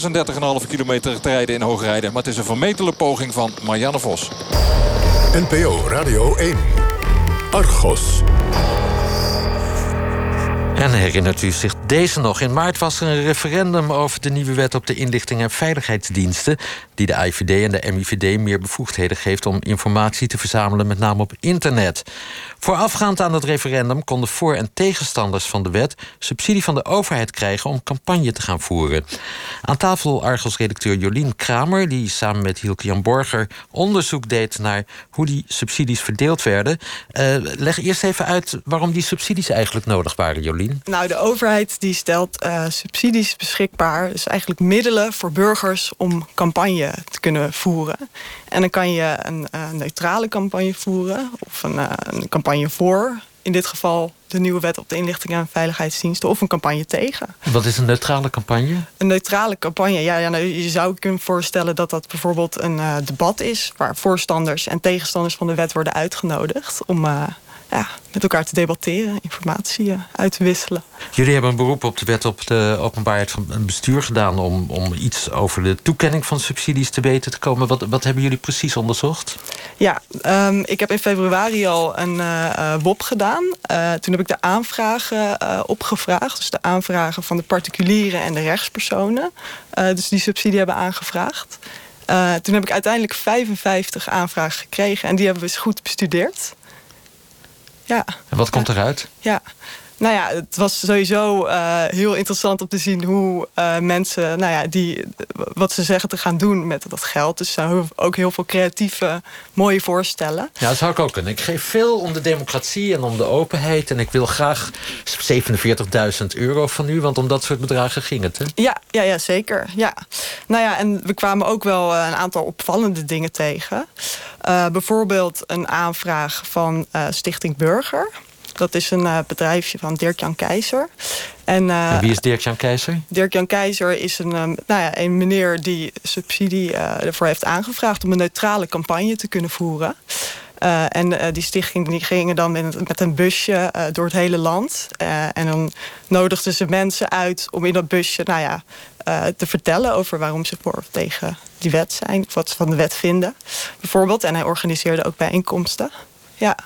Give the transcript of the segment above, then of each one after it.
36,5 kilometer te rijden in Hoogrijden. Maar het is een vermetele poging van Marianne Vos. NPO Radio 1. Argos. En herinnert u zich deze nog? In maart was er een referendum over de nieuwe wet op de inlichting en veiligheidsdiensten. Die de IVD en de MIVD meer bevoegdheden geeft om informatie te verzamelen, met name op internet. Voorafgaand aan het referendum konden voor- en tegenstanders van de wet subsidie van de overheid krijgen om campagne te gaan voeren. Aan tafel Argos-redacteur Jolien Kramer, die samen met Hielke Jan Borger onderzoek deed naar hoe die subsidies verdeeld werden. Uh, leg eerst even uit waarom die subsidies eigenlijk nodig waren, Jolien. Nou, de overheid die stelt uh, subsidies beschikbaar, dus eigenlijk middelen voor burgers om campagne te kunnen voeren. En dan kan je een uh, neutrale campagne voeren of een, uh, een campagne voor. In dit geval de nieuwe wet op de inlichting en veiligheidsdiensten of een campagne tegen. Wat is een neutrale campagne? Een neutrale campagne, ja, ja nou, je zou kunnen voorstellen dat dat bijvoorbeeld een uh, debat is waar voorstanders en tegenstanders van de wet worden uitgenodigd om ja, met elkaar te debatteren, informatie uh, uit te wisselen. Jullie hebben een beroep op de wet op de openbaarheid van het bestuur gedaan om, om iets over de toekenning van subsidies te weten te komen. Wat, wat hebben jullie precies onderzocht? Ja, um, ik heb in februari al een uh, WOP gedaan. Uh, toen heb ik de aanvragen opgevraagd. Dus de aanvragen van de particulieren en de rechtspersonen. dus die subsidie hebben aangevraagd. toen heb ik uiteindelijk 55 aanvragen gekregen en die hebben we eens goed bestudeerd. Ja. En wat komt eruit? Ja. Nou ja, het was sowieso uh, heel interessant om te zien hoe uh, mensen, nou ja, die, wat ze zeggen te gaan doen met dat geld. Dus er zijn ook heel veel creatieve, mooie voorstellen. Ja, dat zou ik ook kunnen. Ik geef veel om de democratie en om de openheid. En ik wil graag 47.000 euro van u, want om dat soort bedragen ging het. Hè? Ja, ja, ja, zeker. Ja. Nou ja, en we kwamen ook wel een aantal opvallende dingen tegen. Uh, bijvoorbeeld een aanvraag van Stichting Burger. Dat is een uh, bedrijfje van Dirk-Jan Keizer. En, uh, en, wie is Dirk-Jan Keizer? Dirk-Jan Keizer is een, um, nou ja, een meneer die subsidie uh, ervoor heeft aangevraagd... om een neutrale campagne te kunnen voeren. en die stichting die gingen dan met, met een busje door het hele land. en dan nodigden ze mensen uit om in dat busje nou ja, te vertellen... over waarom ze voor of tegen die wet zijn. Of wat ze van de wet vinden, bijvoorbeeld. En hij organiseerde ook bijeenkomsten ja.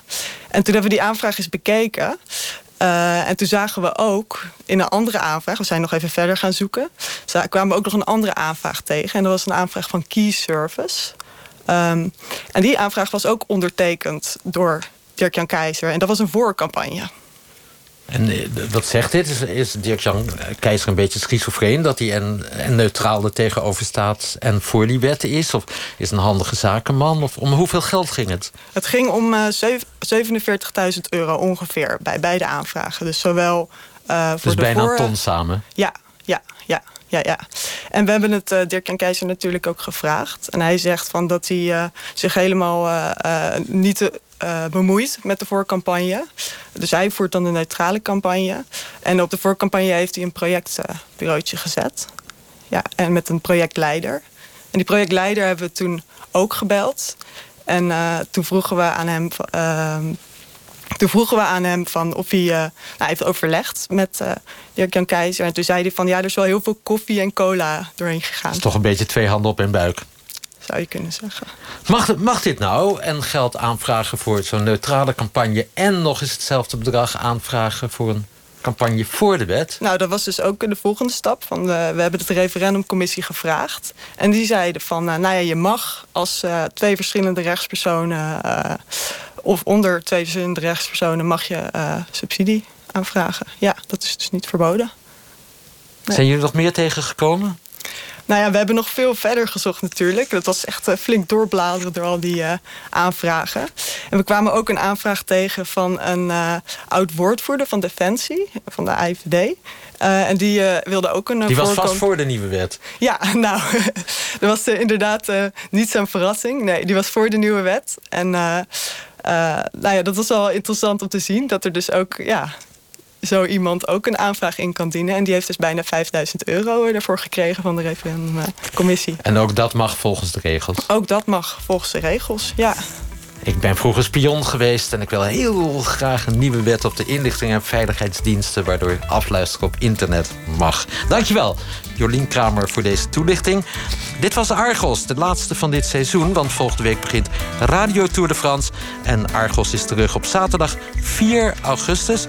En toen hebben we die aanvraag eens bekeken. Uh, en toen zagen we ook in een andere aanvraag... we zijn nog even verder gaan zoeken... kwamen we ook nog een andere aanvraag tegen. En dat was een aanvraag van Key Service. Um, en die aanvraag was ook ondertekend door Dirk-Jan Keizer. En dat was een voorcampagne. En wat zegt dit? Is, is Dirk-Jan Keizer een beetje schizofreen... dat hij en, en neutraal er tegenover staat en voor die is? Of is een handige zakenman? Of om hoeveel geld ging het? Het ging om uh, 47.000 euro ongeveer bij beide aanvragen. Dus zowel uh, voor dus de bijna voor... een ton samen? Ja, ja, ja. Ja, ja. En we hebben het uh, Dirk-Jan Keizer natuurlijk ook gevraagd. En hij zegt van dat hij zich helemaal niet uh, bemoeit met de voorcampagne. Dus hij voert dan de neutrale campagne. En op de voorcampagne heeft hij een projectbureautje gezet. Ja, en met een projectleider. En die projectleider hebben we toen ook gebeld. En uh, toen vroegen we aan hem... Uh, toen vroegen we aan hem van of hij, uh, nou, hij heeft overlegd met uh, Dirk-Jan Keizer. En toen zei hij van ja, er is wel heel veel koffie en cola doorheen gegaan. Dat is toch een beetje twee handen op één buik zou je kunnen zeggen. Mag, mag dit nou en geld aanvragen voor zo'n neutrale campagne... en nog eens hetzelfde bedrag aanvragen voor een campagne voor de wet? Nou, dat was dus ook de volgende stap. Van de, we hebben de referendumcommissie gevraagd. En die zeiden van, uh, nou ja, je mag als uh, twee verschillende rechtspersonen... Uh, of onder twee verschillende rechtspersonen mag je subsidie aanvragen. Ja, dat is dus niet verboden. Nee. Zijn jullie nog meer tegengekomen? Nou ja, we hebben nog veel verder gezocht natuurlijk. Dat was echt uh, flink doorbladeren door al die uh, aanvragen. En we kwamen ook een aanvraag tegen van een uh, oud woordvoerder van Defensie, van de IVD. en die wilde ook een. Die was vast voor de nieuwe wet. Ja, nou, dat was inderdaad niet zo'n verrassing. Nee, die was voor de nieuwe wet. En nou ja, dat was wel interessant om te zien. Dat er dus ook ja, zo iemand ook een aanvraag in kan dienen. En die heeft dus bijna 5000 euro ervoor gekregen van de referendumcommissie. En ook dat mag volgens de regels? Ook dat mag volgens de regels, ja. Ik ben vroeger spion geweest en ik wil heel graag een nieuwe wet op de inlichting en veiligheidsdiensten, waardoor afluisteren op internet mag. Dankjewel, Jolien Kramer, voor deze toelichting. Dit was Argos, de laatste van dit seizoen, want volgende week begint Radio Tour de France. En Argos is terug op zaterdag 4 augustus.